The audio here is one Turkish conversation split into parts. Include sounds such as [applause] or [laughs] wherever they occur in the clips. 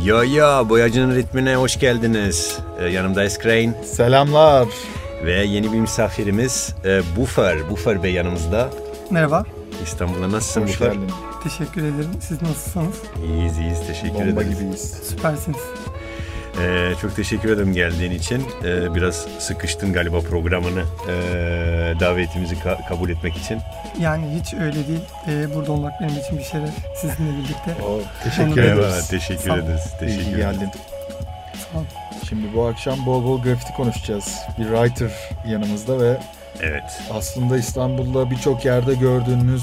Yo yo boyacının ritmine hoş geldiniz. Ee, yanımda Eskrain Selamlar. ve yeni bir misafirimiz e, Buffer. Buffer Bey yanımızda. Merhaba, İstanbul'da nasılsın Hoş Buffer? geldin. teşekkür ederim. Siz nasılsınız? İyiyiz iyiyiz teşekkür Bomba ederiz. gibiyiz. Süpersiniz. Ee, çok teşekkür ederim geldiğin için. Ee, biraz sıkıştın galiba programını ee, davetimizi ka- kabul etmek için. Yani hiç öyle değil. Ee, burada olmak benim için bir şeref sizinle birlikte. [laughs] O, teşekkür ederiz. Eyvallah, teşekkür Sağ ederiz. İyi Teşekkür ederiz. geldin. Sağ. Şimdi bu akşam bol bol grafiti konuşacağız. Bir writer yanımızda ve Evet. aslında İstanbul'da birçok yerde gördüğünüz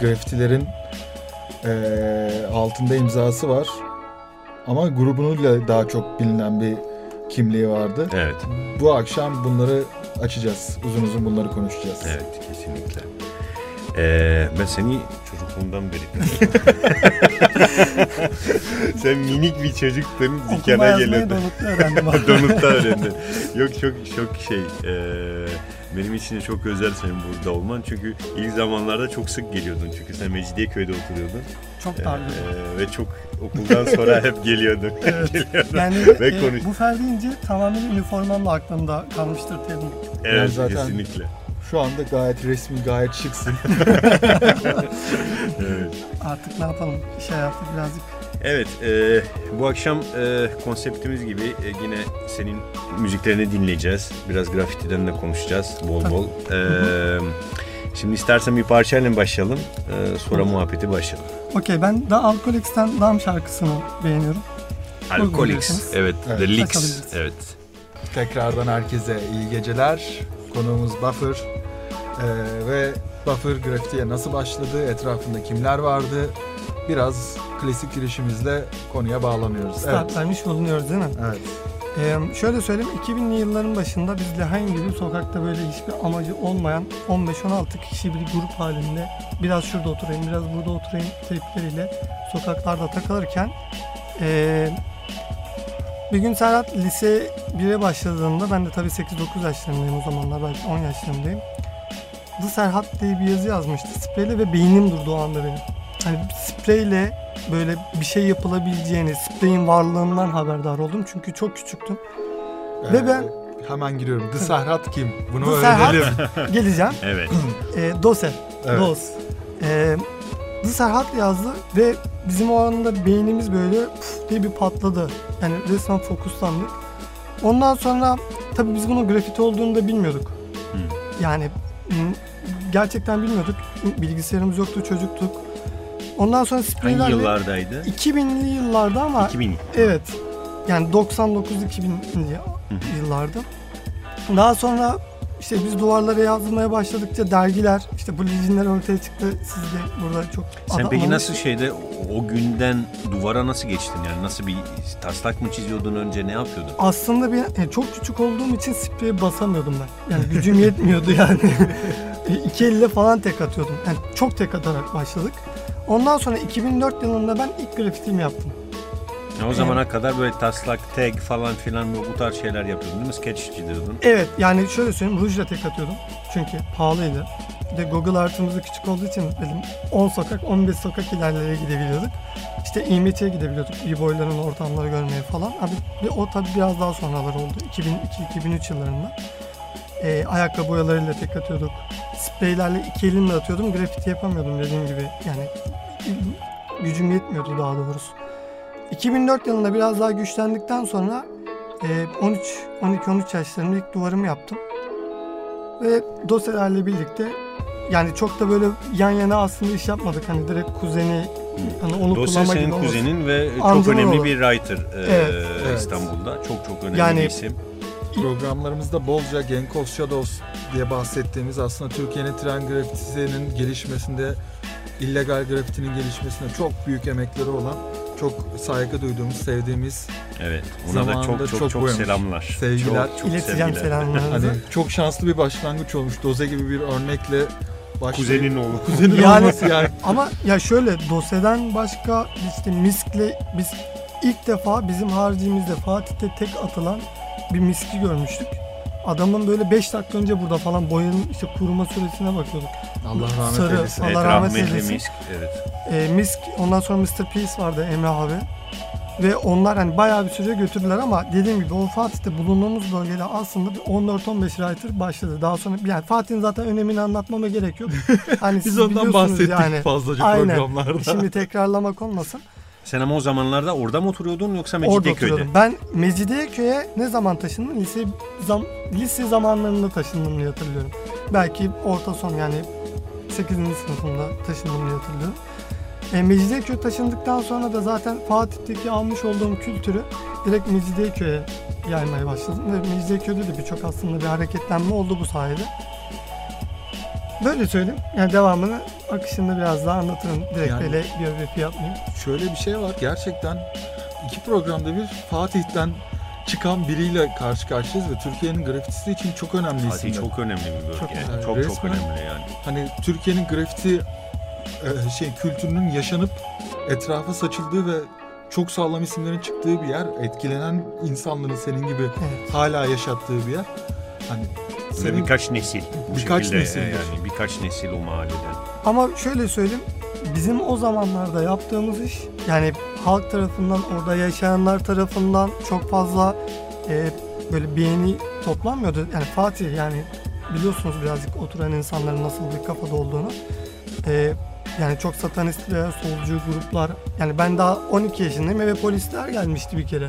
grafitilerin eee, altında imzası var. Ama grubunuyla daha çok bilinen bir kimliği vardı. Evet. Bu akşam bunları açacağız. Uzun uzun bunları konuşacağız. Evet kesinlikle. Ee, ben seni çocukluğumdan beri [laughs] Sen minik bir çocuktun Okuma dükkana yazmayı geliyordun. donutlu öğrendim. Donutta öğrendin. Yok çok çok şey. ee, benim için de çok özel senin burada olman. Çünkü ilk zamanlarda çok sık geliyordun. Çünkü sen Mecidiyeköy'de oturuyordun. Çok Ee, darlı. ve çok okuldan sonra [laughs] hep geliyordun. Evet. geliyordun. Yani Ve e, konuş- bu fer deyince tamamen üniformamla aklımda kalmıştır diyelim. Evet zaten- kesinlikle. Şu anda gayet resmi, gayet şıksın. [laughs] Evet. Artık ne yapalım? İş hayatı birazcık Evet, e, bu akşam e, konseptimiz gibi e, yine senin müziklerini dinleyeceğiz. Biraz grafitiden de konuşacağız bol Tabii. bol. E, şimdi istersen bir parçayla başlayalım, e, sonra Olur. muhabbeti başlayalım. Okey ben da Alkolex'ten Dam şarkısını beğeniyorum. Alkolix, evet, Evet, The Licks, açabiliriz. evet. Tekrardan herkese iyi geceler. Konuğumuz Buffer. Ee, ve Buffer grafitiye nasıl başladı, etrafında kimler vardı? Biraz klasik girişimizle konuya bağlanıyoruz. Start Evet. bulunuyoruz değil mi? Evet. Ee, şöyle söyleyeyim 2000'li yılların başında biz Lehain gibi sokakta böyle hiçbir amacı olmayan 15-16 kişi bir grup halinde biraz şurada oturayım biraz burada oturayım tripleriyle sokaklarda takılırken ee, bir gün Serhat lise 1'e başladığında ben de tabii 8-9 yaşlarındayım o zamanlar belki 10 yaşlarındayım. The Serhat diye bir yazı yazmıştı spreyle ve beynim durdu o anda benim. Hani spreyle böyle bir şey yapılabileceğini, spreyin varlığından haberdar oldum çünkü çok küçüktüm. Ve Ee, ben- hemen giriyorum. The Serhat kim? Bunu The Serhat- öğrenelim. [laughs] Geleceğim. Evet, [clears throat] E, Dose. Evet. Dos. E, The Serhat yazdı ve bizim o anda beynimiz böyle puf diye bir patladı. Yani resmen fokuslandık. Ondan sonra tabii biz bunun grafiti olduğunu da bilmiyorduk. Hı. Yani gerçekten bilmiyorduk. Bilgisayarımız yoktu, çocuktuk. Ondan sonra hangi spreylerle yıllardaydı? 2000'li yıllarda ama 2000. Evet. Yani 99-2000'li yıllarda. Daha sonra işte biz duvarlara yazmaya başladıkça dergiler, işte bu lejinler ortaya çıktı. Siz de burada çok Sen peki nasıl şeyde o günden duvara nasıl geçtin yani nasıl bir taslak mı çiziyordun önce ne yapıyordun? Aslında bir yani çok küçük olduğum için spreye basamıyordum ben. Yani gücüm yetmiyordu yani. [laughs] İki elle falan tek atıyordum. Yani çok tek atarak başladık. Ondan sonra 2004 yılında ben ilk grafitimi yaptım. Ya o zamana kadar böyle taslak, tag falan filan bu tarz şeyler yapıyordun değil mi? Sketch çiziyordun. Evet yani şöyle söyleyeyim rujla tek atıyordum. Çünkü pahalıydı. Bir de Google artımız da küçük olduğu için dedim 10 sokak 15 sokak ilerlere gidebiliyorduk. İşte İMT'ye gidebiliyorduk. E-boyların ortamları görmeye falan. Abi o tabii biraz daha sonralar oldu. 2002-2003 yıllarında. Ee, ayakkabı boyalarıyla tek atıyorduk. Spreylerle iki elimle atıyordum. Grafiti yapamıyordum dediğim gibi. Yani gücüm yetmiyordu daha doğrusu. 2004 yılında biraz daha güçlendikten sonra ee, 13 12-13 yaşlarında ilk duvarımı yaptım. Ve dosyalarla birlikte yani çok da böyle yan yana aslında iş yapmadık. Hani direkt kuzeni hani onu Dosya kullanma senin gibi kuzenin ve çok önemli oğlu. bir writer e, Evet, evet. İstanbul'da. Çok çok önemli Yani- bir isim. Programlarımızda bolca Gang of Shadows diye bahsettiğimiz aslında Türkiye'nin tren grafitisinin gelişmesinde, illegal grafitinin gelişmesinde çok büyük emekleri olan, çok saygı duyduğumuz, sevdiğimiz, Evet. Ona da çok çok çok çok, boyamış. selamlar. Sevgiler. Çok, çok İleteceğim sevgiler. selamlarınızı. hani çok şanslı bir başlangıç olmuş. Doze gibi bir örnekle başlayıp Kuzenin oğlu. kuzenin Yani- olması yani. [laughs] Ama ya şöyle dosyadan başka işte miskle biz ilk defa bizim haricimizde Fatih'te tek atılan bir miski görmüştük. Adamın böyle 5 dakika önce burada falan boyanın işte kuruma süresine bakıyorduk. Allah rahmet Sarı eylesin. Allah Evet, rahmet rahmetli eylesin. Misk. Evet. E, misk ondan sonra Mr. Peace vardı Emre abi. Ve onlar hani bayağı bir süre götürdüler ama dediğim gibi o Fatih'te bulunduğumuz bölgede aslında bir 14-15 writer başladı. Daha sonra yani Fatih'in zaten önemini anlatmama gerek yok. [laughs] Hani Biz siz ondan bahsettik yani. fazlaca Aynen. programlarda. Şimdi tekrarlamak olmasın. Sen ama o zamanlarda orada mı oturuyordun yoksa Orada Mecidiyeköy'de? oturuyordum. Ben Mecidiyeköy'e ne zaman taşındım? Lise zam, lise zamanlarında taşındım diye hatırlıyorum. Belki orta son yani 8. sınıfında taşındım diye hatırlıyorum. E, Mecidiyeköy taşındıktan sonra da zaten Fatih'teki almış olduğum kültürü direkt Mecidiyeköy'e yaymaya başladım. Ve Mecidiyeköy'de de birçok aslında bir hareketlenme oldu bu sayede. Böyle söyleyeyim. Yani devamını akışında biraz daha anlatırım. Direkt Yani- böyle biyografi yapmayayım. Şöyle bir şey var. Gerçekten iki programda bir Fatih'ten çıkan biriyle karşı karşıyayız ve Türkiye'nin grafitisi için çok önemli isimler. çok önemli bir bölge. Çok Çok önemli. çok, Resmen- önemli yani. Hani Türkiye'nin grafiti e, şey kültürünün yaşanıp etrafa saçıldığı ve çok sağlam isimlerin çıktığı bir yer. Etkilenen insanların senin gibi Evet. hala yaşattığı bir yer. Hani senin birkaç nesil. Bu Birkaç nesildir. Yani birkaç nesil o mahalleden. Ama şöyle söyleyeyim. Bizim o zamanlarda yaptığımız iş yani halk tarafından orada yaşayanlar tarafından çok fazla e, böyle beğeni toplanmıyordu. Yani Fatih yani biliyorsunuz birazcık oturan insanların nasıl bir kafada olduğunu. E, yani çok satanist veya solcu gruplar yani ben daha 12 yaşındayım eve polisler gelmişti bir kere.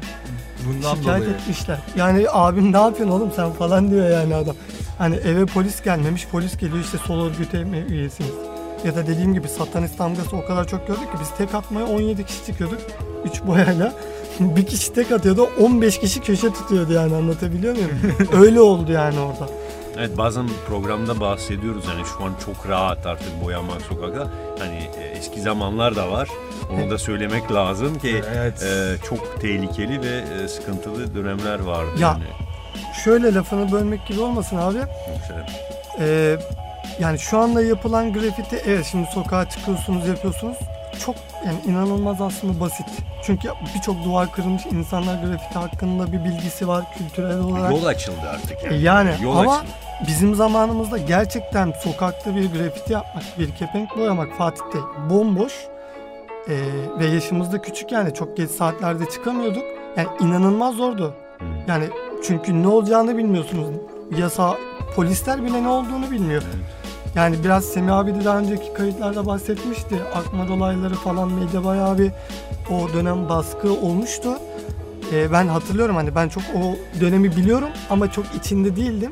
bundan Şikayet dolayı etmişler. Yani abim ne yapıyorsun oğlum sen falan diyor yani adam. Hani eve polis gelmemiş, polis geliyor işte sol örgüte üyesiniz. Ya da dediğim gibi satanist damgası o kadar çok gördük ki biz tek atmaya 17 kişi çıkıyorduk. 3 boyayla. [laughs] bir kişi tek atıyordu 15 kişi köşe tutuyordu yani anlatabiliyor muyum? [laughs] Öyle oldu yani orada. Evet bazen programda bahsediyoruz yani şu an çok rahat artık boyamak sokakta. Hani e, eski zamanlar da var. Onu da söylemek lazım ki Evet. e, çok tehlikeli ve e, sıkıntılı dönemler vardı. Ya. Yani. Şöyle lafını bölmek gibi olmasın abi. Ee, yani şu anda yapılan grafiti evet şimdi sokağa çıkıyorsunuz yapıyorsunuz. Çok yani inanılmaz aslında basit. Çünkü birçok duvar kırılmış insanlar grafiti hakkında bir bilgisi var kültürel olarak. Yol açıldı artık yani. E yani Yol ama açıldı. bizim zamanımızda gerçekten sokakta bir grafiti yapmak, bir kepenk boyamak Fatih'te bomboş ee, ve yaşımız da küçük yani çok geç saatlerde çıkamıyorduk. Yani inanılmaz zordu. Hmm. Yani çünkü ne olacağını bilmiyorsunuz. Yasa polisler bile ne olduğunu bilmiyor. Yani biraz Semih abi de daha önceki kayıtlarda bahsetmişti. Akmar olayları falan medya bayağı bir o dönem baskı olmuştu. Ee, ben hatırlıyorum hani ben çok o dönemi biliyorum ama çok içinde değildim.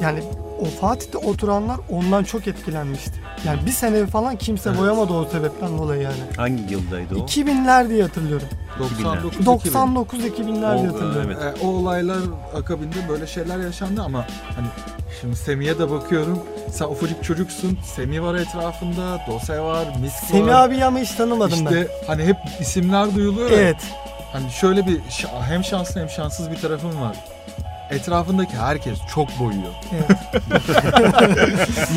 Yani o Fatih'te oturanlar ondan çok etkilenmişti. Yani bir sene falan kimse Evet. boyamadı o sebepten dolayı yani. Hangi yıldaydı o? 2000'ler diye hatırlıyorum. 99 99 2000'ler diye O, hatırlıyorum. evet. E, o olaylar akabinde böyle şeyler yaşandı ama hani şimdi Semih'e de bakıyorum. Sen ufacık çocuksun. Semih var etrafında. Dosya var. Misk var. Semih abi ama hiç tanımadım ben. İşte hani hep isimler duyuluyor. ya. Evet. Hani şöyle bir hem şanslı hem şanssız bir tarafım var. Etrafındaki herkes çok boyuyor.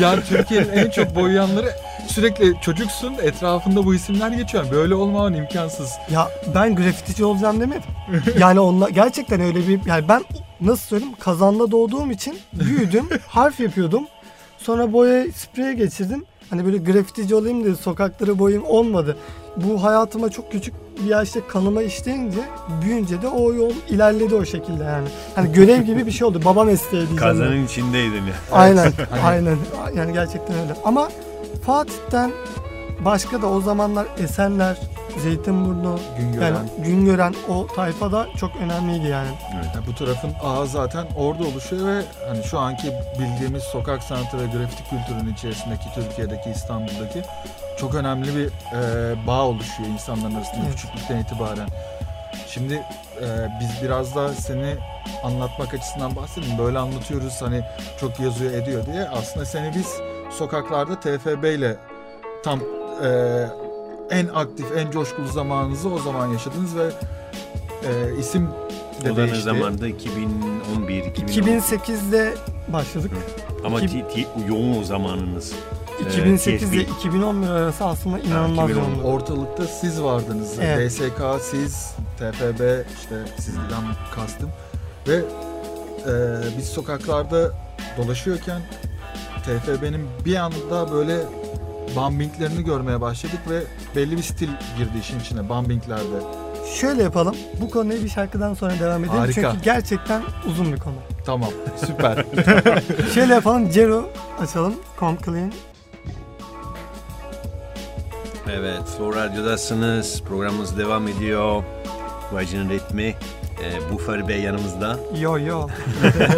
[laughs] yani Türkiye'nin en çok boyayanları sürekli çocuksun etrafında bu isimler geçiyor. Böyle olmaman imkansız. Ya ben grafitici olacağım demedim. Yani onunla gerçekten öyle bir yani ben nasıl söyleyeyim kazanda doğduğum için büyüdüm, [laughs] harf yapıyordum. Sonra boya spreye geçirdim. Hani böyle grafitici olayım diye sokakları boyayım olmadı. Bu hayatıma çok küçük bir yaşta kanıma işleyince büyüyünce de o yol ilerledi o şekilde yani. Hani görev gibi bir şey oldu. Baba mesleği diyeceğim. Kazanın içindeydin ya. [laughs] Aynen, [laughs] aynen. Yani gerçekten öyle. Ama Fatih'ten başka da o zamanlar Esenler, Zeytinburnu, Güngören. yani Güngören o tayfa da çok önemliydi yani. Yani bu tarafın ağı zaten orada oluşuyor ve hani şu anki bildiğimiz sokak sanatı ve grafiti kültürünün içerisindeki Türkiye'deki İstanbul'daki çok önemli bir e, bağ oluşuyor insanların arasında Evet. küçüklükten itibaren. Şimdi e, biz biraz da seni anlatmak açısından bahsedelim. Böyle anlatıyoruz hani çok yazıyor ediyor diye. Aslında seni biz sokaklarda TFB ile tam e, en aktif, en coşkulu zamanınızı o zaman yaşadınız ve e, isim de O da ne değişti. zamanda? 2011, 2011. 2008'de başladık. Ama iki- ti- ti- yoğun o zamanınız. Ee, 2008 ile TFB. 2011 arası aslında inanılmaz 2011. yoğundu. Ortalıkta siz vardınız. Evet. DSK, siz, TFB, işte sizden kastım. Ve e, biz sokaklarda dolaşıyorken TFB'nin bir anda böyle bombinglerini görmeye başladık ve belli bir stil girdi işin içine bombinglerde. Şöyle yapalım. Bu konuya bir şarkıdan sonra devam edelim. Harika. Çünkü gerçekten uzun bir konu. Tamam [laughs] süper. [laughs] Şöyle yapalım. Cero açalım. Come Clean. Evet, Flow Radyo'dasınız. Programımız devam ediyor. Vajinin ritmi. E, Buffer Bey yanımızda. Yo yo.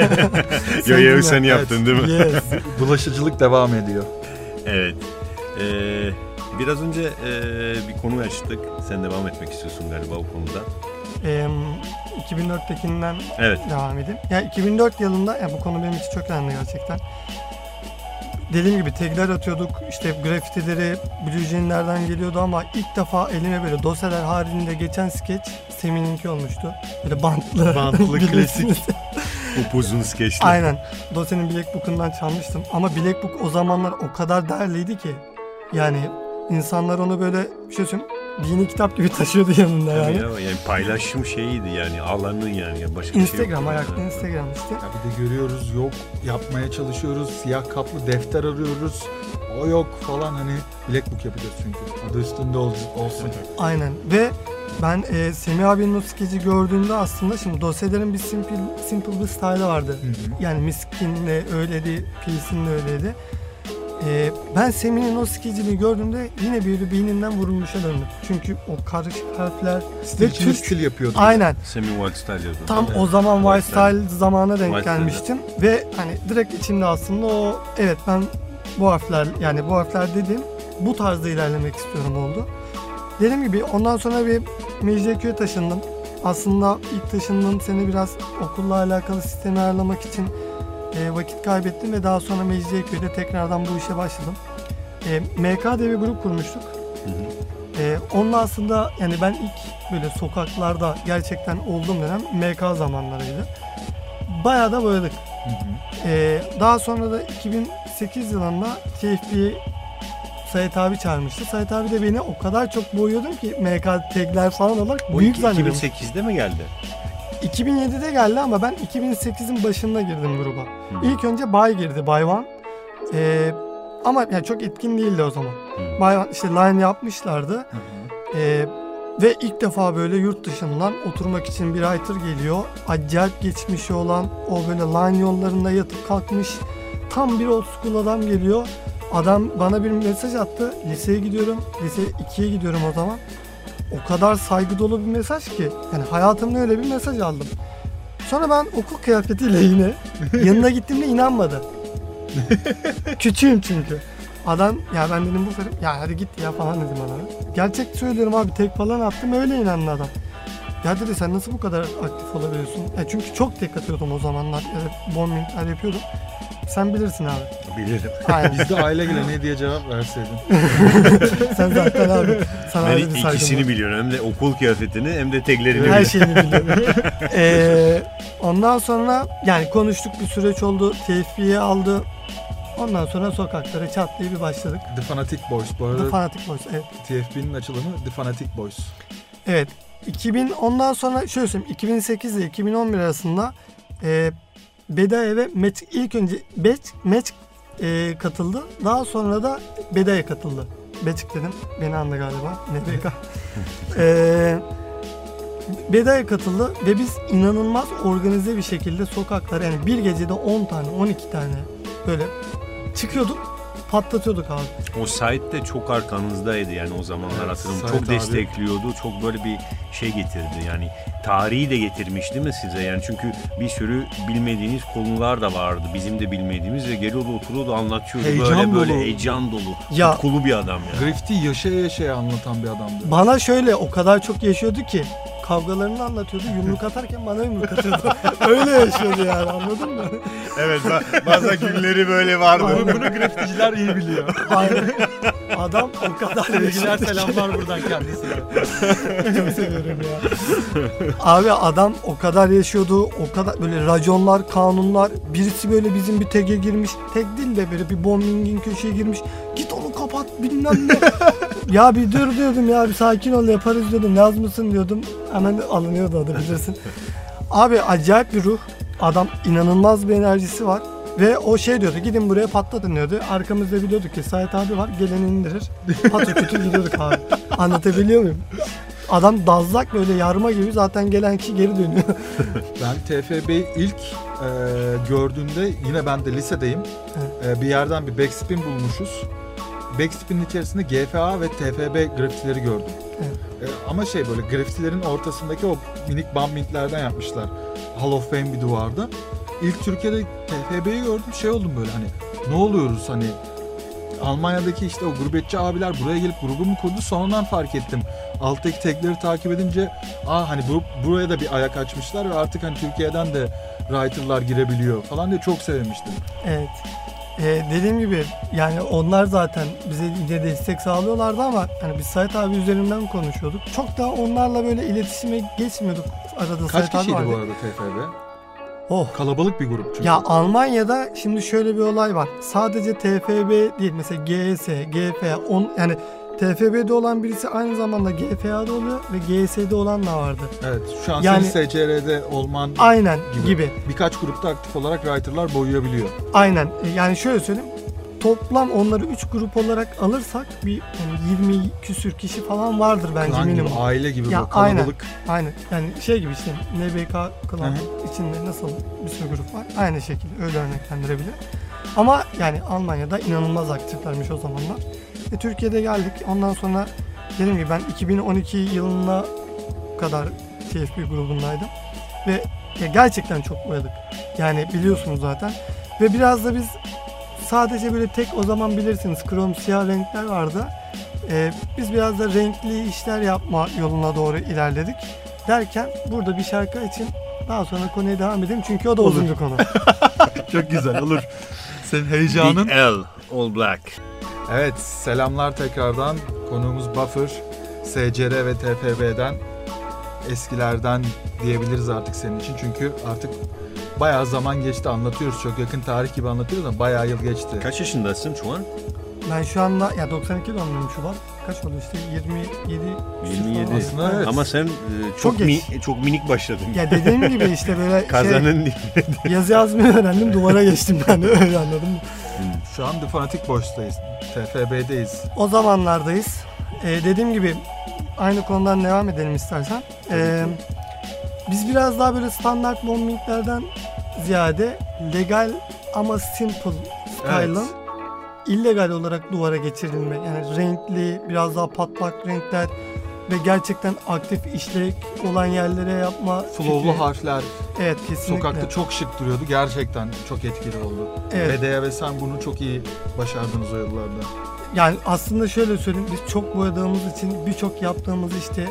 [laughs] Yo yo sen yaptın değil mi? Yes. Bulaşıcılık devam ediyor. Evet. E, biraz önce e, bir konu açtık. Sen devam etmek istiyorsun galiba o konuda. Em, 2004'tekinden Evet. devam edeyim. Ya 2004 yılında ya bu konu benim için çok önemli gerçekten. Dediğim gibi tagler atıyorduk. işte grafitileri Blue Jean'lerden geliyordu ama ilk defa elime böyle dosyalar halinde geçen skeç Semih'inki olmuştu. Böyle bantlı. Bantlı, [laughs] bilirsiniz. Upuzun skeçli. Aynen. Dosyanın Black Book'undan çalmıştım. Ama Black Book o zamanlar o kadar değerliydi ki. Yani insanlar onu böyle bir şey söyleyeyim. Dini kitap gibi [laughs] taşıyordu yanında Tabii yani. ya, yani paylaşım şeyiydi yani alanı yani başka şey Instagram, yok. ayakta Instagram işte. Ya bir de görüyoruz yok yapmaya çalışıyoruz. Siyah kaplı defter arıyoruz. O yok falan hani Black Book yapacağız çünkü. Adı üstünde ol- olsun. Aynen ve ben e, Semih abinin o skeci gördüğümde aslında şimdi dosyaların bir simple, simple bir style vardı. Hı hı. Yani Miskin'le öyleydi, Pils'in de öyleydi. E, ben Semih'in o skecini gördüğümde yine bir beynimden vurulmuşa döndüm. Çünkü o karışık harfler Stil Türk... stil yapıyordu. Aynen. Semi White Style yazıyor. Tam Evet. o zaman White White Style zamana denk White Style. gelmiştim ve hani direkt içimde aslında o evet ben bu harfler yani bu harfler dediğim bu tarzda ilerlemek istiyorum oldu. Dediğim gibi ondan sonra bir Mecidiyeköy'e taşındım. Aslında ilk taşındığım sene biraz okulla alakalı sistemi ayarlamak için e, vakit kaybettim ve daha sonra Mecidiyeköy'de tekrardan bu işe başladım. E, MK diye bir grup kurmuştuk. Hı hı. Ee, onunla aslında yani ben ilk böyle sokaklarda gerçekten olduğum dönem MK zamanlarıydı. Bayağı da boyadık. Hı hı. Ee, daha sonra da 2008 yılında TFB'ye Sait abi çağırmıştı. Sait abi de beni o kadar çok boyuyordum ki MK tagler falan olarak büyük zannediyorum. 2008'de mi geldi? 2007'de geldi ama ben 2008'in başında girdim gruba. Hı. İlk önce Bay girdi, Bay One. Ee, ama yani çok etkin değildi o zaman. Hı. Bay One işte line yapmışlardı. Hı hı. Ee, ve ilk defa böyle yurt dışından oturmak için bir writer geliyor. Acayip geçmişi olan o böyle line yollarında yatıp kalkmış tam bir old school adam geliyor. Adam bana bir mesaj attı. Liseye gidiyorum. Lise 2'ye gidiyorum o zaman. O kadar saygı dolu bir mesaj ki. Yani hayatımda öyle bir mesaj aldım. Sonra ben okul kıyafetiyle yine [laughs] yanına gittiğimde inanmadı. Küçüğüm çünkü. Adam ya ben dedim bu film ya hadi git ya falan dedim ona. Gerçek söylüyorum abi tek falan attım öyle inandı adam. Ya dedi sen nasıl bu kadar aktif olabiliyorsun? Ya çünkü çok tek atıyordum o zamanlar. Evet, bombingler yapıyordum. Sen bilirsin abi. Bilirim. Aynen. Biz de aile ne diye cevap verseydin. [laughs] sen zaten abi. Sana Ben ayrı bir saygım ikisini var. biliyorum. Hem de okul kıyafetini hem de taglerini Her biliyorum. şeyini biliyorum. [laughs] Ee, ondan sonra yani konuştuk bir süreç oldu. TFB'ye aldı. Ondan sonra sokaklara çat diye bir başladık. The Fanatic Boys. Bu arada The Fanatic Boys. Evet. TFB'nin açılımı The Fanatic Boys. Evet. 2000 ondan sonra şöyle söyleyeyim 2008 ile 2011 arasında e, Bedaya ve Met ilk önce Bet Met e, katıldı. Daha sonra da Bedaya katıldı. Beçik dedim. Beni anla galiba. NBK. [laughs] e, Bedaya katıldı ve biz inanılmaz organize bir şekilde sokaklara yani bir gecede 10 tane 12 tane böyle çıkıyorduk patlatıyorduk abi. O site de çok arkanızdaydı yani o zamanlar Evet, hatırlıyorum. Sait Çok abi. destekliyordu. Çok böyle bir şey getirdi yani tarihi de getirmiş değil mi size? Yani çünkü bir sürü bilmediğiniz konular da vardı. Bizim de bilmediğimiz ve geliyordu oturuyordu anlatıyordu. Heyecan böyle böyle dolu. heyecan dolu. Ya- Tutkulu bir adam yani. Graffiti yaşaya yaşaya anlatan bir adamdı. Bana şöyle o kadar çok yaşıyordu ki kavgalarını anlatıyordu. Yumruk atarken bana yumruk atıyordu. [laughs] Öyle yaşıyordu yani anladın mı? Evet bazı günleri böyle vardı. Bunu grafiticiler iyi biliyor. Aynen. Adam o kadar Sevgiler selamlar buradan kendisine. [laughs] Çok seviyorum ya. Abi adam o kadar yaşıyordu. O kadar böyle raconlar, kanunlar. Birisi böyle bizim bir tege girmiş. Tek değil de böyle bir bombingin köşeye girmiş. Git onu kapat bilmem ne. [laughs] ya bir dur diyordum ya bir sakin ol yaparız diyordum. Yaz mısın diyordum. Hemen alınıyordu adı bilirsin. Abi acayip bir ruh. Adam inanılmaz bir enerjisi var. Ve o şey diyordu gidin buraya patlatın diyordu. Arkamızda biliyorduk ki Sait abi var geleni indirir. Patır kütür gidiyorduk abi. [laughs] Anlatabiliyor muyum? Adam dazlak böyle yarma gibi zaten gelen kişi geri dönüyor. [laughs] Ben TFB'yi ilk e, gördüğümde yine ben de lisedeyim. E, bir yerden bir backspin bulmuşuz. Backspin'in içerisinde GFA ve TFB grafitileri gördüm. Evet. E, ama şey böyle grafitilerin ortasındaki o minik bumpinglerden yapmışlar. Hall of Fame bir duvarda. İlk Türkiye'de TFB'yi gördüm şey oldum böyle hani ne oluyoruz hani Almanya'daki işte o gurbetçi abiler buraya gelip grubu mu kurdu sonradan fark ettim. Alttaki tagleri takip edince aa hani bu, buraya da bir ayak açmışlar ve artık hani Türkiye'den de writer'lar girebiliyor falan diye çok sevmiştim. Evet. Ee, dediğim gibi yani onlar zaten bize yine destek sağlıyorlardı ama hani biz Sait abi üzerinden konuşuyorduk. Çok da onlarla böyle iletişime geçmiyorduk. Arada Kaç kişiydi vardı. bu arada TFB? Oh. Kalabalık bir grup çünkü. Ya Almanya'da şimdi şöyle bir olay var. Sadece TFB değil mesela GS, GFA, on, yani TFB'de olan birisi aynı zamanda GFA'da oluyor ve GS'de olan da vardı. Evet şu an Yani- senin SCR'de olman Aynen Gibi. gibi. birkaç grupta aktif olarak writer'lar boyayabiliyor. Aynen. E, Yani şöyle söyleyeyim. Toplam onları 3 grup olarak alırsak bir yani 20 küsür kişi falan vardır bence Klan gibi, minimum. aile gibi Ya, böyle kalabalık. Aynen. Yani şey gibi işte NBK klan Hı içinde nasıl bir sürü grup var. Aynı şekilde öyle örneklendirebilir. Ama yani Almanya'da inanılmaz aktiflermiş o zamanlar. E, Türkiye'de geldik. Ondan sonra dediğim gibi ben 2012 yılına kadar TFB grubundaydım. Ve ya gerçekten çok boyadık. Yani biliyorsunuz zaten. Ve biraz da biz sadece böyle tek o zaman bilirsiniz krom siyah renkler vardı. Ee, biz biraz da renkli işler yapma yoluna doğru ilerledik. Derken burada bir şarkı için daha sonra konuya devam edelim çünkü o da uzun bir konu. [laughs] Çok güzel olur. Senin Big heyecanın. L, All Black. Evet selamlar tekrardan. Konuğumuz Buffer, SCR ve TFB'den eskilerden diyebiliriz artık senin için. Çünkü artık bayağı zaman geçti anlatıyoruz. Çok yakın tarih gibi anlatıyoruz ama bayağı yıl geçti. Kaç yaşındasın şu an? ben şu anda ya 92 doğumluyum Şubat. Kaç oldu işte 27 27. Aslında evet. Ama sen e, çok Çok mi- çok minik başladın. Ya dediğim gibi işte böyle [laughs] şey, Kazanın diye. yazı yazmayı öğrendim duvara geçtim ben [laughs] öyle anladım. Şu an The Fanatic Boys'tayız. TFB'deyiz. O zamanlardayız. Ee, dediğim gibi aynı konudan devam edelim istersen. Ee, biz biraz daha böyle standart bombinglerden ziyade legal ama simple style'ın Evet. illegal olarak duvara geçirilme. Yani renkli, biraz daha patlak renkler ve gerçekten aktif işlek olan yerlere yapma. Flow'lu harfler Evet kesinlikle. sokakta çok şık duruyordu. Gerçekten çok etkili oldu. Evet. Bedeya ve sen bunu çok iyi başardınız o yıllarda. Yani aslında şöyle söyleyeyim biz çok boyadığımız için birçok yaptığımız işte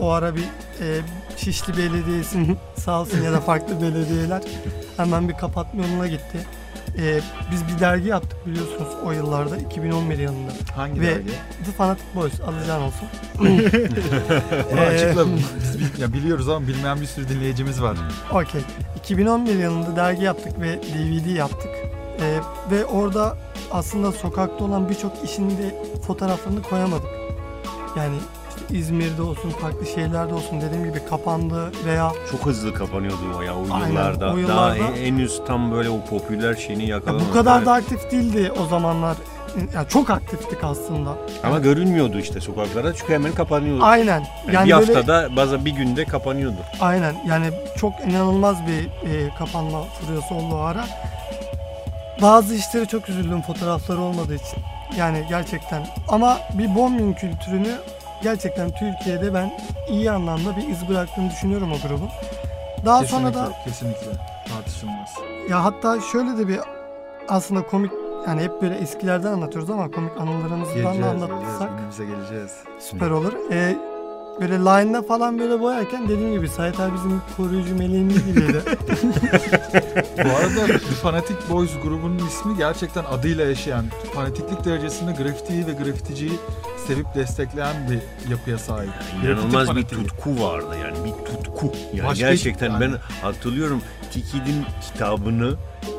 o ara bir e, Şişli Belediyesi'nin sağ olsun ya da farklı belediyeler hemen bir kapatma yoluna gitti. E, biz bir dergi yaptık biliyorsunuz o yıllarda 2011 yılında. Hangi Ve- dergi? The Fanatic Boys alacağın olsun. [laughs] Bunu Ee, açıkla. Biz bil- ya biliyoruz ama bilmeyen bir sürü dinleyicimiz var. Okey. 2011 yılında dergi yaptık ve DVD yaptık. Ee, ve orada aslında sokakta olan birçok işin de fotoğraflarını koyamadık. Yani İzmir'de olsun, farklı şehirlerde olsun dediğim gibi kapandı veya Çok hızlı kapanıyordu o ya o Aynen, yıllarda. o Daha yıllarda- en- henüz tam böyle o popüler şeyini ya yakalamadı. bu kadar da aktif değildi o zamanlar. Yani çok aktiftik aslında. Ama görünmüyordu işte sokaklarda çünkü hemen kapanıyordu. Aynen. Yani Yani bir böyle- haftada bazen bir günde kapanıyordu. Aynen yani çok inanılmaz bir e, kapanma furyası oldu o ara. Bazı işleri çok üzüldüm fotoğrafları olmadığı için. Yani gerçekten ama bir bombing kültürünü gerçekten Türkiye'de ben iyi anlamda bir iz bıraktığını düşünüyorum o grubun. Daha sonra da kesinlikle tartışılmaz. ya hatta şöyle de bir aslında komik yani hep böyle eskilerden anlatıyoruz ama komik anılarımızdan da Geleceğiz, geleceğiz, anlatırsak günümüze geleceğiz. süper olur. Ee, böyle line'da falan böyle boyarken dediğim gibi Sait abi bizim koruyucu meleğimiz gibiydi. [laughs] Bu arada Fanatic Boys grubunun ismi gerçekten adıyla yaşayan, fanatiklik derecesinde grafitiyi ve grafiticiyi sevip destekleyen bir yapıya sahip. İnanılmaz Grafiti bir tutku vardı yani bir tutku. Yani Başka gerçekten yani. ben hatırlıyorum Tikid'in kitabını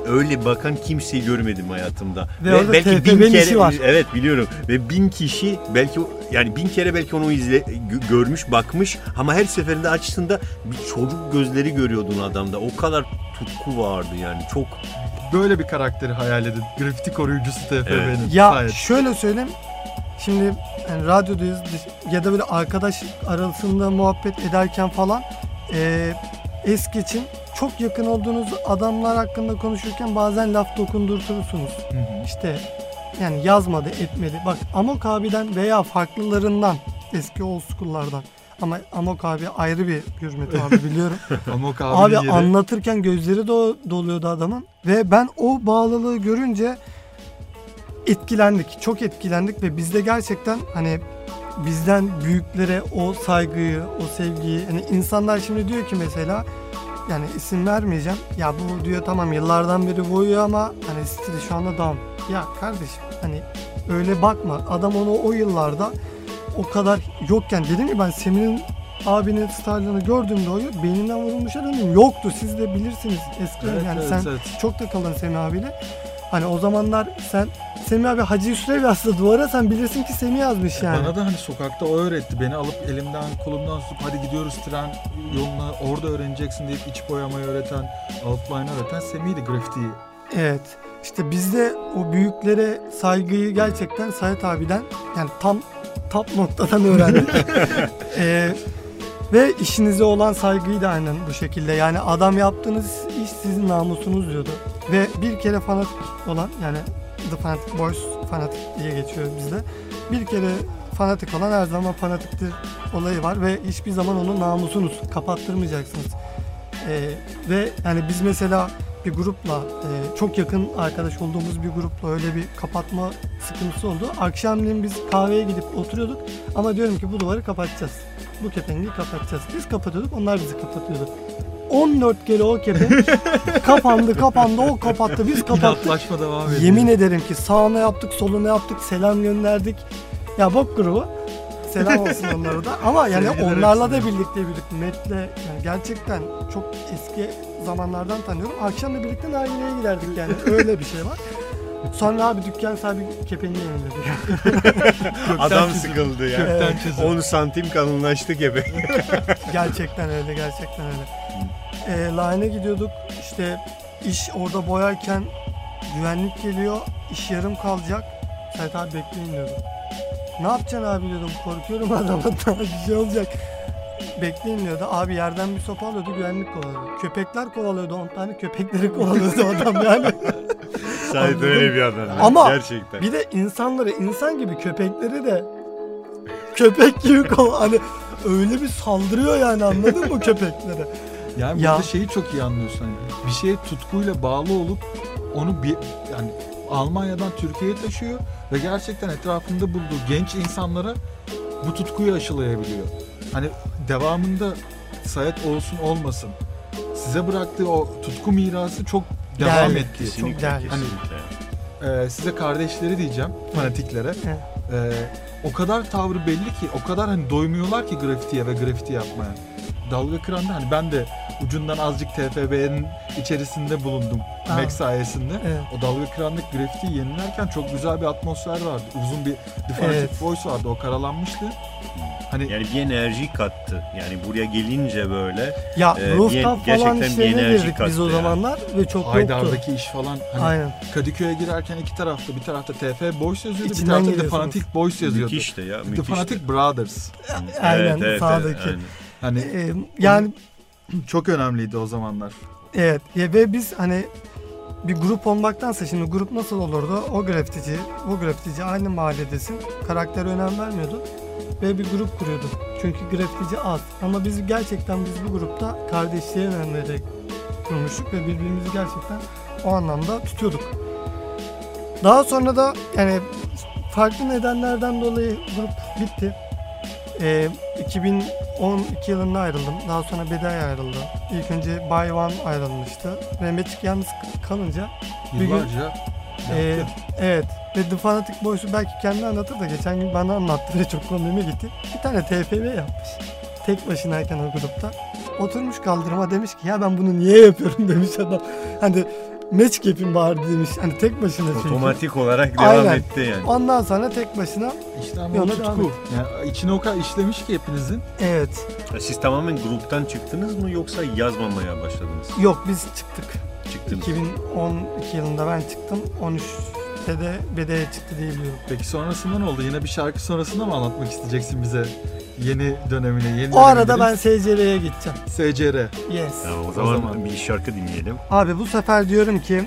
öyle bakan kimseyi görmedim hayatımda. Ve orada TFB'nin işi var. Evet biliyorum. Ve bin kişi belki yani bin kere belki onu izle, gö- görmüş bakmış ama her seferinde açtığında bir çocuk gözleri görüyordun adamda. O kadar tutku vardı yani çok Böyle bir karakteri hayal edin. Grafiti koruyucusu TFB'nin. Ya Gayet. şöyle söyleyeyim. şimdi yani radyodayız ya da böyle arkadaş arasında muhabbet ederken falan e, es geçin çok yakın olduğunuz adamlar hakkında konuşurken bazen laf dokundurtursunuz. Hı hı. İşte yani yazmadı etmedi. Bak Amok abiden veya farklılarından eski old school'lardan ama Amok abi ayrı bir hürmeti abi [laughs] biliyorum. Amok Abi yeri. anlatırken gözleri do- doluyordu adamın ve ben o bağlılığı görünce etkilendik. Çok etkilendik ve bizde gerçekten hani bizden büyüklere o saygıyı, o sevgiyi hani insanlar şimdi diyor ki mesela yani isim vermeyeceğim. Ya bu diyor tamam yıllardan beri boyuyor ama hani stili şu anda down. Ya kardeşim hani öyle bakma. Adam onu o yıllarda o kadar yokken dedim ya ben Semih'in abinin starlığını gördüğümde o yıl beynimden vurulmuş adamım yoktu. Siz de bilirsiniz eskiden Evet, yani evet, sen evet. çok takıldın Semih abiyle. Hani o zamanlar sen Semih abi Hacı Yusuf'u yazdı duvara sen bilirsin ki Semih yazmış yani. Bana da hani sokakta o öğretti. Beni alıp elimden kolumdan tutup hadi gidiyoruz tren yoluna orada öğreneceksin deyip iç boyamayı öğreten, outline öğreten Semih'di grafitiyi. Evet. İşte bizde o büyüklere saygıyı gerçekten Sayet abiden yani tam top noktadan öğrendik. [laughs] Ee, ve işinize olan saygıyı da aynen bu şekilde. Yani adam yaptığınız iş sizin namusunuz diyordu. Ve bir kere fanatik olan yani The Fanatic Boys fanatik diye geçiyor bizde. Bir kere fanatik olan her zaman fanatiktir olayı var ve hiçbir zaman onun namusunuz. Kapattırmayacaksınız. Ee, ve yani biz mesela bir grupla e, çok yakın arkadaş olduğumuz bir grupla öyle bir kapatma sıkıntısı oldu. Akşamleyin biz kahveye gidip oturuyorduk ama diyorum ki bu duvarı kapatacağız. Bu kepengi kapatacağız. Biz kapatıyorduk onlar bizi kapatıyordu. 14 kere o kepenk [laughs] kapandı kapandı o kapattı biz kapattık. Devam ediyor. Yemin ederim ki sağına yaptık soluna yaptık selam gönderdik. Ya bok grubu. Selam olsun [laughs] onlara da. Ama yani Sevgiler onlarla da hepsine. birlikte büyüdük. Met'le yani gerçekten çok eski zamanlardan tanıyorum. Akşam da birlikte nargileye giderdik yani. Öyle bir şey var. Sonra abi dükkan sahibi kepengi yeniledi. [laughs] Adam çizim. sıkıldı ya. Kökten çizim. 10 santim kalınlaştı gibi. [laughs] gerçekten öyle gerçekten öyle. Ee, line gidiyorduk işte iş orada boyarken güvenlik geliyor iş yarım kalacak. Sait abi bekleyin diyordu. Ne yapacaksın abi diyordum korkuyorum [laughs] adamdan bir şey olacak. Bekleyin diyordu. Abi yerden bir sopa alıyordu güvenlik kovalıyordu. Köpekler kovalıyordu 10 tane köpekleri kovalıyordu adam yani. Anladım. öyle bir adam. Ama Gerçekten. Bir de insanları insan gibi köpekleri de köpek gibi kov hani öyle bir saldırıyor yani anladın mı köpeklere? Yani Ya. burada şeyi çok iyi anlıyorsun. Hani bir şeye tutkuyla bağlı olup onu bir yani Almanya'dan Türkiye'ye taşıyor ve gerçekten etrafında bulduğu genç insanlara bu tutkuyu aşılayabiliyor. Hani devamında Sayet olsun olmasın. Size bıraktığı o tutku mirası çok devam Değerli. etti. Kesinlikle, Çok değerli. kesinlikle. Ee, size kardeşleri diyeceğim fanatiklere. Evet. Ee, o kadar tavrı belli ki, o kadar hani doymuyorlar ki grafitiye ve grafiti yapmaya. Dalga kıranda hani ben de ucundan azıcık TFB'nin içerisinde bulundum Aa. Mac sayesinde. Evet. O dalga kırandaki grafitiyi yenilerken çok güzel bir atmosfer vardı. Uzun bir The Fanatic Evet. Voice vardı. O karalanmıştı. Hani Yani bir enerji kattı. Yani buraya gelince böyle Ya Ee, rooftop bir- falan gerçekten bir işlerine enerji girdik biz o kattı yani. zamanlar ve çok yoktu. Haydar'daki iş falan. Hani Aynen. Kadıköy'e girerken iki tarafta bir tarafta TF Boys yazıyordu. bir İçinden tarafta The. Fanatic Boys yazıyordu. müthiş de ya. The Müthiş de. Fanatic Brothers. [laughs] Aynen, sağdaki. aynen. Hani Ee, yani [clears throat] çok önemliydi o zamanlar. evet ya ve biz hani bir grup olmaktansa şimdi grup nasıl olurdu? O grafitici, bu grafitici aynı mahalledesin. Karaktere önem vermiyordu. Ve bir grup kuruyordu. Çünkü grafitici az. Ama biz gerçekten biz bu grupta kardeşliğe önem vererek kurmuştuk ve birbirimizi gerçekten o anlamda tutuyorduk. Daha sonra da yani farklı nedenlerden dolayı grup bitti. Ee, 2012 yılında ayrıldım. Daha sonra Beday ayrıldı. İlk önce Bay One ayrılmıştı. Mehmetçik yalnız kalınca Bir gün- Yıllarca yaptı. evet ve The Fanatic Boys'u belki kendi anlatır da geçen gün bana anlattı ve çok komiğime gitti. Bir tane TFB yapmış. Tek başınayken o grupta. Oturmuş kaldırıma demiş ki ya ben bunu niye yapıyorum [laughs] demiş adam. Hani match yapayım bari demiş. Hani tek başına çünkü. Otomatik olarak devam Aynen. etti yani. Ondan sonra tek başına İşte ama Yola devam tutku. Yani içine o kadar işlemiş ki hepinizin. evet Siz tamamen gruptan çıktınız mı yoksa yazmamaya başladınız? yok biz çıktık. Çıktınız. 2012 yılında ben çıktım. 13 ve de bedeye çıktı diye biliyorum. Peki sonrasında ne oldu? Yine bir şarkı sonrasında mı anlatmak isteyeceksin bize? Yeni dönemini, yeni O arada ben? SCR'ye gideceğim. SCR. Yes. Tamam, o O zaman, zaman. bir şarkı dinleyelim. Abi bu sefer diyorum ki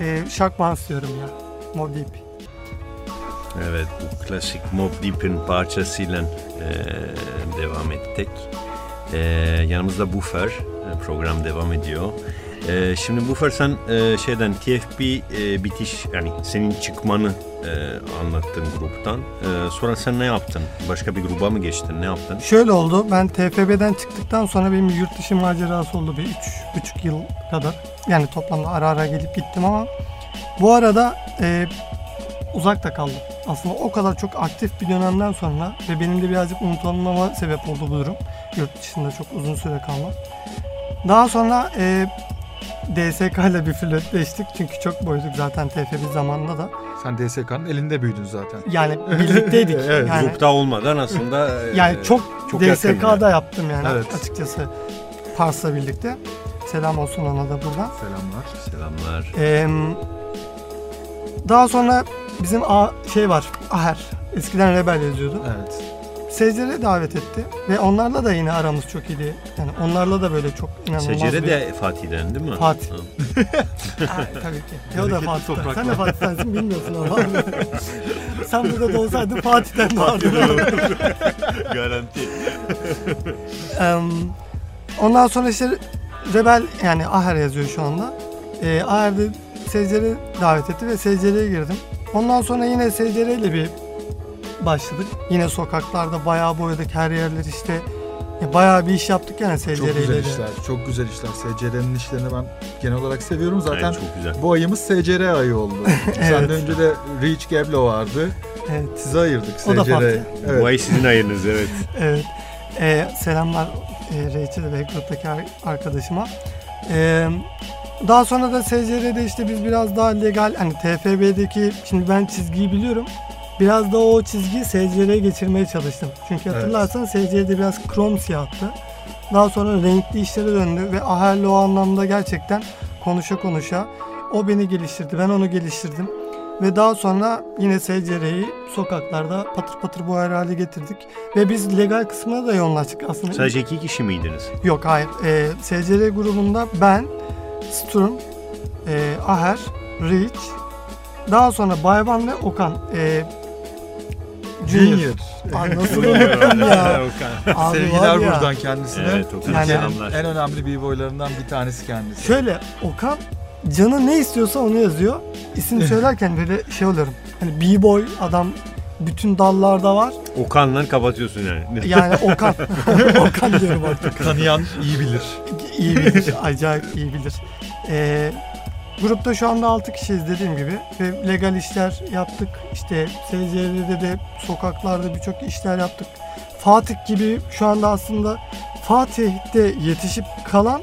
e, Shark Bounce diyorum ya. Mob Deep. Evet, bu klasik Mob Deep'in parçasıyla e, devam ettik. E, yanımızda Buffer, e, program devam ediyor. E, şimdi Buffer sen e, şeyden TFB e, bitiş, yani senin çıkmanı e, anlattın gruptan. E, sonra sen ne yaptın? Başka bir gruba mı geçtin? Ne yaptın? Şöyle oldu. Ben TFB'den çıktıktan sonra benim yurt dışı macerası oldu bir üç buçuk yıl kadar. Yani toplamda ara ara gelip gittim ama bu arada e, uzakta kaldım. Aslında o kadar çok aktif bir dönemden sonra ve benim de birazcık unutulmama sebep oldu bu durum. Yurt dışında çok uzun süre kalmam. Daha sonra e, DSK ile bir flörtleştik çünkü çok boyduk zaten TFB zamanında da. Sen DSK'nın elinde büyüdün zaten. Yani [laughs] birlikteydik. Evet, yani, Grupta olmadan aslında [laughs] e, yani çok, çok DSK'da yani. yaptım yani Evet. açıkçası Pars'la birlikte. Selam olsun ona da buradan. Selamlar. Selamlar. Ee, daha sonra bizim A, şey var Aher. Eskiden Rebel yazıyordu. Evet. SCR'e davet etti ve onlarla da yine aramız çok iyiydi. Yani onlarla da böyle çok inanılmaz Secere bir... de Fatih'den değil mi? Fatih. Ha. Tabii ki. O da Fatih'ten. topraklar. Sen de Fatih'tensin bilmiyorsun ama. [laughs] Sen burada da olsaydın Fatih'ten doğardın. [laughs] Garanti. Em, ondan sonra işte Rebel yani Aher yazıyor şu anda. E, Aher'de SCR'e davet etti ve SCR'ye girdim. Ondan sonra yine SCR ile bir başladık. Yine sokaklarda bayağı boyadık her yerler işte. Bayağı bir iş yaptık yani SCR Çok güzel işler. Çok güzel işler. SCR'nin işlerini ben genel olarak seviyorum. Zaten Aynen, çok güzel. bu ayımız SCR ayı oldu. [laughs] Evet. Senden önce de Reach Gablo vardı. Evet. Sizi ayırdık O da SCR. farklı. Evet. Bu ay sizin ayınız evet. [laughs] Evet. Ee, selamlar e, Rachel ve ar- arkadaşıma. Ee, daha sonra da SCR'de işte biz biraz daha legal hani TFB'deki şimdi ben çizgiyi biliyorum. Biraz da o çizgiyi SCR'ye geçirmeye çalıştım. Çünkü Evet. hatırlarsan SCR'de biraz krom siyahtı. Daha sonra renkli işlere döndü ve Aher'le o anlamda gerçekten konuşa konuşa o beni geliştirdi. Ben onu geliştirdim. Ve daha sonra yine SCR'yi sokaklarda patır patır bu hale getirdik. Ve biz legal kısmına da yoğunlaştık aslında. Sadece iki kişi miydiniz? Yok hayır. Ee, SCR grubunda ben, Sturm, e, Aher, Reach, daha sonra Bayvan ve Okan. E, Junior. Ay, nasıl unuttum ya. Abi Sevgiler var ya. buradan kendisine. Evet, o Yani- selamlar. En önemli b-boylarından bir tanesi kendisi. Şöyle Okan canı ne istiyorsa onu yazıyor. İsim söylerken böyle şey oluyorum. Hani B-boy adam bütün dallarda var. Okan'la kapatıyorsun yani. Yani [laughs] Okan. [laughs] Okan diyorum artık. Tanıyan iyi bilir. iyi bilir. Acayip iyi bilir. Ee, grupta şu anda 6 kişiyiz dediğim gibi. Ve legal işler yaptık. İşte SCR'de de sokaklarda birçok işler yaptık. Fatih gibi şu anda aslında Fatih'te yetişip kalan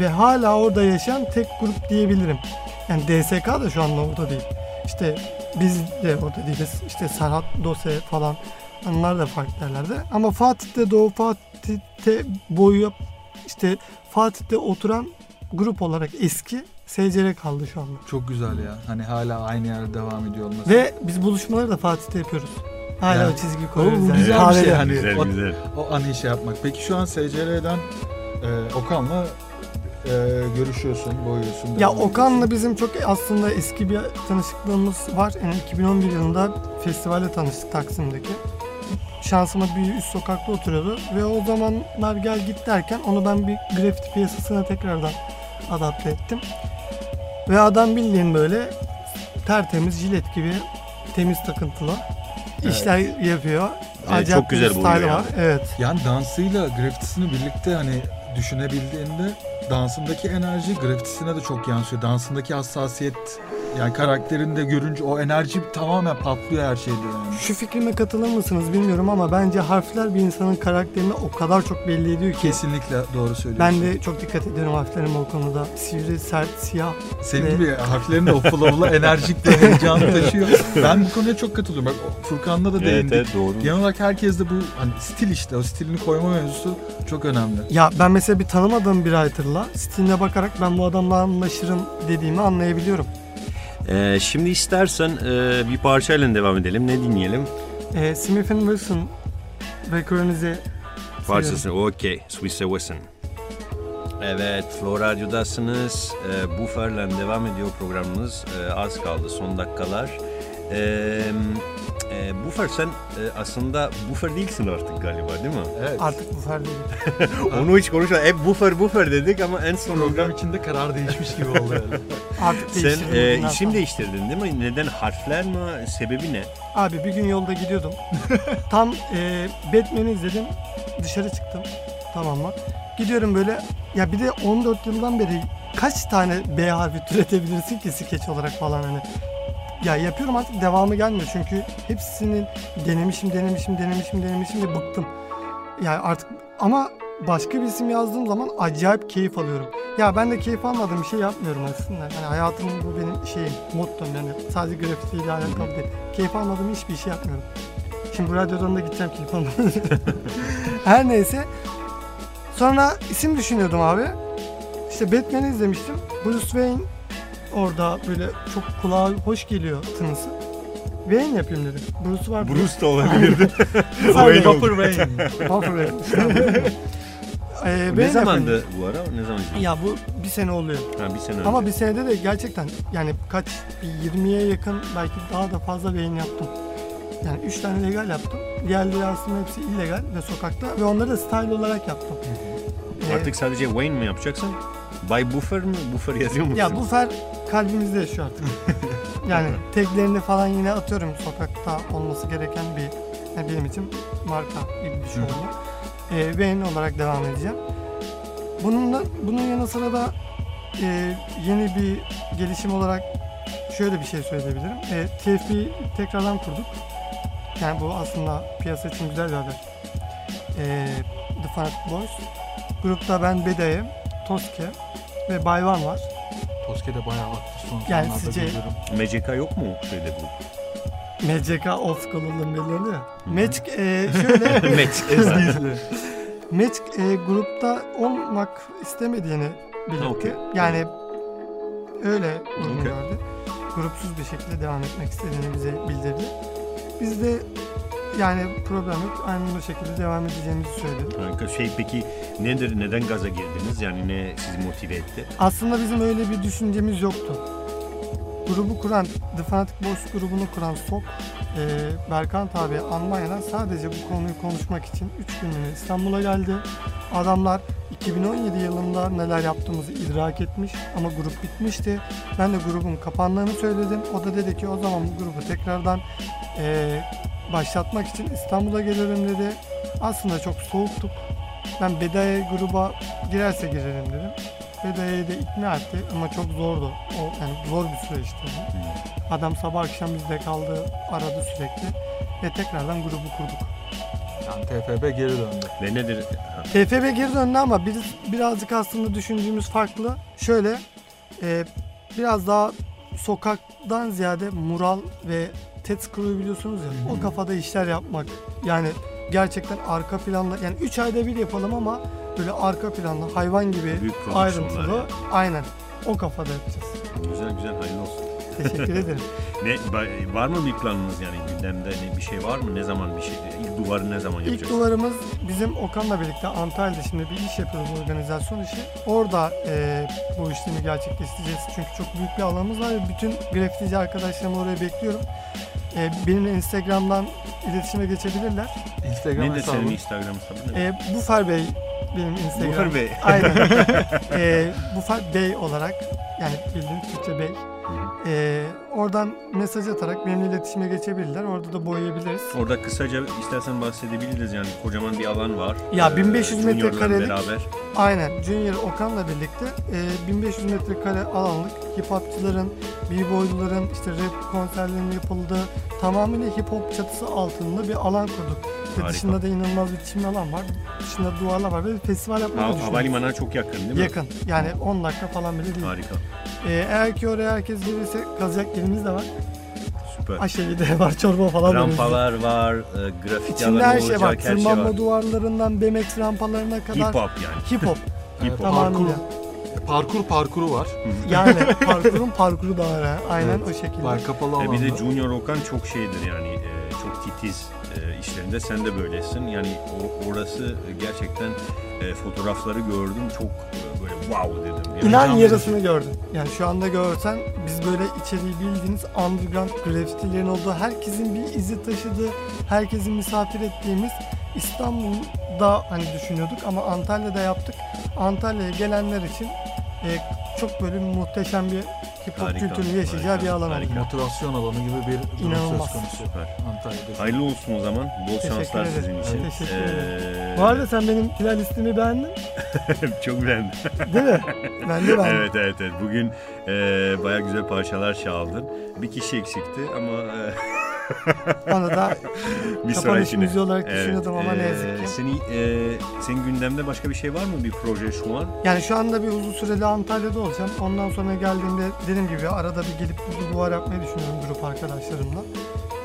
ve hala orada yaşayan tek grup diyebilirim. Yani DSK da şu anda orada değil. İşte biz de orada değiliz. İşte Serhat Dose falan onlar da farklı yerlerde. Ama Fatih'te doğu Fatih'te boyu işte Fatih'te oturan grup olarak eski SCR kaldı şu anda. Çok güzel ya. Hani hala aynı yerde devam ediyor olması. Ve biz buluşmaları da Fatih'te yapıyoruz. Hala Yani- o çizgi koyuyoruz. yani. güzel bir şey hani. güzel o, güzel. o anı şey yapmak. Peki şu an SCR'den e, Okan'la e, görüşüyorsun, boyuyorsun. Ya Okan'la ediyorsun. bizim çok aslında eski bir tanışıklığımız var. Yani 2011 yılında festivalde tanıştık Taksim'deki. Şansıma bir üst sokakta oturuyordu ve o zamanlar gel git derken onu ben bir grafiti piyasasına tekrardan adapte ettim. Ve adam bildiğin böyle tertemiz jilet gibi temiz takıntılı Evet. işler yapıyor. Evet, Acayip çok güzel bir style var. Evet. Yani dansıyla grafitisini birlikte hani düşünebildiğinde dansındaki enerji grafitisine de çok yansıyor. Dansındaki hassasiyet yani karakterinde görünce o enerji tamamen patlıyor her şeyde yani. Şu fikrime katılır mısınız bilmiyorum ama bence harfler bir insanın karakterini o kadar çok belli ediyor ki. Kesinlikle doğru söylüyorsun. Ben de çok dikkat ediyorum harflerime o konuda. Sivri, sert, siyah. Senin Ve- gibi harflerin de o flow'la enerjik bir heyecan [laughs] taşıyor. Ben bu konuya çok katılıyorum. Bak Furkan'la da Evet, değindik. evet doğru. Genel olarak herkes de bu hani stil işte o stilini koyma mevzusu çok önemli. Ya ben mesela bir tanımadığım bir writer'la stiline bakarak ben bu adamla anlaşırım dediğimi anlayabiliyorum. Ee, şimdi istersen e, bir parçayla devam edelim. Ne dinleyelim? E, Smith Wesson rekoronize Parçası okey. Swiss Wesson. Evet, Flow Radyo'dasınız. E, Buffer'le devam ediyor programımız. E, az kaldı son dakikalar. E, e, Buffer sen e, aslında Buffer değilsin artık galiba değil mi? Evet. artık bu fer değil. [laughs] Onu hiç konuşmadık. Hep Buffer Buffer dedik ama en sonunda Program içinde karar değişmiş gibi oldu öyle. [laughs] Artık sen e, isim sonra. değiştirdin değil mi? Neden? Harfler mi? Sebebi ne? Abi bir gün yolda gidiyordum. [laughs] Tam e, Batman'i izledim. Dışarı çıktım. Tamam mı? Gidiyorum böyle. Ya bir de 14 yıldan beri kaç tane B harfi türetebilirsin ki skeç olarak falan hani. Ya yapıyorum artık devamı gelmiyor çünkü hepsinin denemişim denemişim denemişim denemişim ve bıktım. Yani artık ama başka bir isim yazdığım zaman acayip keyif alıyorum. Ya ben de keyif almadığım bir şey yapmıyorum aslında. Yani hayatımın bu benim şeyim, mottom yani sadece grafitiyle alakalı değil. Keyif almadığım hiçbir şey yapmıyorum. Şimdi bu radyodan da gideceğim keyif almadığım. [laughs] Her neyse. Sonra isim düşünüyordum abi. İşte Batman'i izlemiştim. Bruce Wayne orada böyle çok kulağa hoş geliyor tınısı. Wayne yapayım dedim. Bruce var. Bruce da olabilirdi. [laughs] Wayne. Buffer Wayne. Buffer [laughs] Wayne. Ee, ne zamandı yapayım. bu ara? Ne zaman? Ya bu bir sene oluyor. Ha, bir sene önce. Ama bir senede de gerçekten yani kaç bir 20'ye yakın belki daha da fazla beyin yaptım. Yani 3 tane legal yaptım. Diğerleri aslında hepsi illegal ve sokakta ve onları da style olarak yaptım. Ee, Artık sadece Wayne mi yapacaksın? Bay Buffer mi? Buffer yazıyor musun? ya bu fer kalbimizde yaşıyor artık. [laughs] yani taglerini falan yine atıyorum sokakta olması gereken bir yani benim için marka gibi bir şey oldu. Ee, Wayne olarak devam edeceğim. Bununla, bunun yanı sıra da e, yeni bir gelişim olarak şöyle bir şey söyleyebilirim. E, TFB'yi tekrardan kurduk. Yani bu aslında piyasa için güzel bir haber. E, The Fanatic Boys. Grupta ben Bedaye, Toske ve Bayvan var. Toske'de bayağı aktif son Yani zamanlarda sizce- görüyorum. MCK yok mu şeyde bu? MCK belli oluyor. Magic e, şöyle [laughs] Magic. [laughs] Magic e, grupta olmak istemediğini belirtti. Okey. Yani öyle Okey. gördü. Grupsuz bir şekilde devam etmek istediğini bize bildirdi. Biz de yani problem yok. Aynı bu şekilde devam edeceğimizi söyledik. Harika. Şey peki nedir? Neden gaza girdiniz? Yani ne sizi motive etti? Aslında bizim öyle bir düşüncemiz yoktu. Grubu kuran, The Fanatic Boys grubunu kuran Sok, e, Berkant abi Almanya'dan sadece bu konuyu konuşmak için 3 günlüğüne İstanbul'a geldi. Adamlar 2017 yılında neler yaptığımızı idrak etmiş ama grup bitmişti. Ben de grubun kapandığını söyledim. O da dedi ki o zaman bu grubu tekrardan e, başlatmak için İstanbul'a gelirim dedi. Aslında çok soğuktuk. Ben Bedaya gruba girerse girerim dedim. Bedaya'yı da ikna etti ama çok zordu. O yani zor bir süreçti. Adam sabah akşam bizde kaldı, aradı sürekli ve tekrardan grubu kurduk. Yani TFB geri döndü. Ve nedir? TFB geri döndü ama biz birazcık aslında düşündüğümüz farklı. Şöyle e, biraz daha sokaktan ziyade mural ve TED Screw'u biliyorsunuz ya Hı hı. o kafada işler yapmak. Yani gerçekten arka planda yani 3 ayda bir yapalım ama böyle arka planda hayvan gibi ayrıntılı. yani. Aynen. O kafada yapacağız. Güzel güzel hayırlı olsun. Teşekkür [laughs] ederim. Ne var mı bir planınız yani gündemde ne bir şey var mı? Ne zaman bir şey? İlk duvarı ne zaman İlk yapacaksınız? duvarımız bizim Okan'la birlikte Antalya'da şimdi bir iş yapıyoruz organizasyon işi. Orada e, bu işlemi gerçekleştireceğiz. Çünkü çok büyük bir alanımız var ve bütün grafitici arkadaşlarımı oraya bekliyorum. E, benimle Instagram'dan iletişime geçebilirler. Instagram Nedir senin. Instagram hesabın? ne? E, Bufer Bey benim Instagram. Bufer Bey. Aynen. [laughs] e, Bufer Bey olarak yani bildiğin Türkçe Bey. E, oradan mesaj atarak benimle iletişime geçebilirler. Orada da boyayabiliriz. Orada kısaca istersen bahsedebiliriz yani kocaman bir alan var. Ya, Ee, 1500 juniorlarla metrekarelik beraber. Aynen Junior Okan'la birlikte e, 1500 metrekare alanlık hip hopçıların, b-boycuların işte rap konserlerinin yapıldığı tamamıyla hip hop çatısı altında bir alan kurduk. Ve Harika. dışında da inanılmaz bir çimli alan var. Dışında duvarlar var ve bir festival yapmayı Ha, düşünüyoruz. havalimanına çok yakın değil mi? Yakın. Yani 10 dakika falan bile değil. Harika. E, eğer ki oraya herkes gelirse kazacak yerimiz de var. Süper. Aşevi de var, çorba falan. Rampalar var, e, grafiti İçinde alanı her şey var. her şey Tırmanma var. duvarlarından BMX rampalarına kadar Hip hop yani. hip hop. [laughs] Hip hop. Tamamıyla. parkur parkuru var. Yani [laughs] parkurun parkuru da var ha. Aynen o şekilde. Var kapalı E alanda. bir de Junior Okan çok şeydir yani e, çok titiz e, işlerinde sen de böylesin. Yani o, orası gerçekten e, fotoğrafları gördüm çok e, böyle wow dedim. Yani İnan yarısını gördüm. Yani şu anda görsen biz böyle içeriği bildiğiniz underground grafitilerin olduğu, herkesin bir izi taşıdığı, herkesin misafir ettiğimiz İstanbul'da hani düşünüyorduk ama Antalya'da yaptık. Antalya'ya gelenler için e, çok böyle muhteşem bir hip hop Harika, kültürünü yaşayacağı harika, bir alan oldu. harika. motivasyon alanı gibi bir durum İnanılmaz. söz konusu Süper. Antalya'da. Hayırlı olsun o zaman. Bol Teşekkür şanslar ederim. sizin için. Teşekkür Ee, Bu arada sen benim finalistimi beğendin [laughs] çok beğendim. değil mi? Ben de beğendim. evet evet evet. Bugün e, baya güzel parçalar çaldın. Bir kişi eksikti ama e, [laughs] Onu da [laughs] bir kapanış müziği olarak Evet, düşünüyordum ama ne e, yazık ki. Seni, e, senin gündemde başka bir şey var mı bir proje şu an? Yani şu anda bir uzun süreli Antalya'da olacağım. Ondan sonra geldiğimde dediğim gibi arada bir gelip burada duvar yapmayı düşünüyorum grup arkadaşlarımla.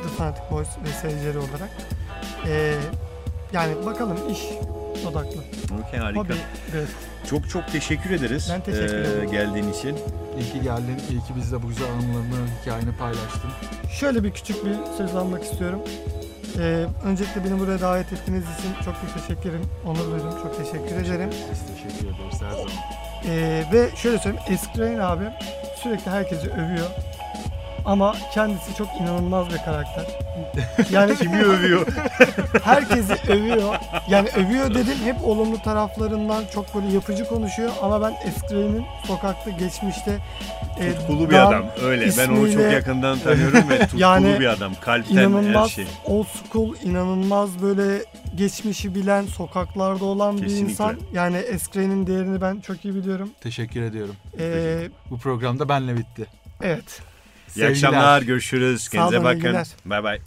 The Fanatic Boys ve seyircileri olarak. Ee, yani bakalım iş odaklı. Okey harika. Hobi, evet. Çok çok teşekkür ederiz. Ben teşekkür ederim. geldiğin için. İyi ki geldin, iyi ki bizle bu güzel anılarını, hikayeni paylaştın. Şöyle bir küçük bir söz almak istiyorum. Ee, öncelikle beni buraya davet ettiğiniz için çok çok teşekkür ederim. Onur duydum. Çok teşekkür ederim. Biz teşekkür ederiz her zaman. Ee, ve şöyle söyleyeyim, Eskrain abi sürekli herkesi övüyor. Ama kendisi çok inanılmaz bir karakter. [laughs] Yani Kimi övüyor? [laughs] herkesi övüyor. Yani övüyor dedim hep olumlu taraflarından çok böyle yapıcı konuşuyor. Ama ben Eskrain'in sokakta geçmişte e, Tutkulu bir Dan adam. Öyle. Ben onu çok ismiyle- yakından tanıyorum ve [laughs] tutkulu Yani bir adam. Kalpten her inanılmaz şey. old school, inanılmaz böyle geçmişi bilen, sokaklarda olan bir Kesinlikle. insan. Yani Eskrain'in değerini ben çok iyi biliyorum. Teşekkür ediyorum. Ee, Bu program da benle bitti. evet. İyi akşamlar. Görüşürüz. Kendinize bakın. Bay bay.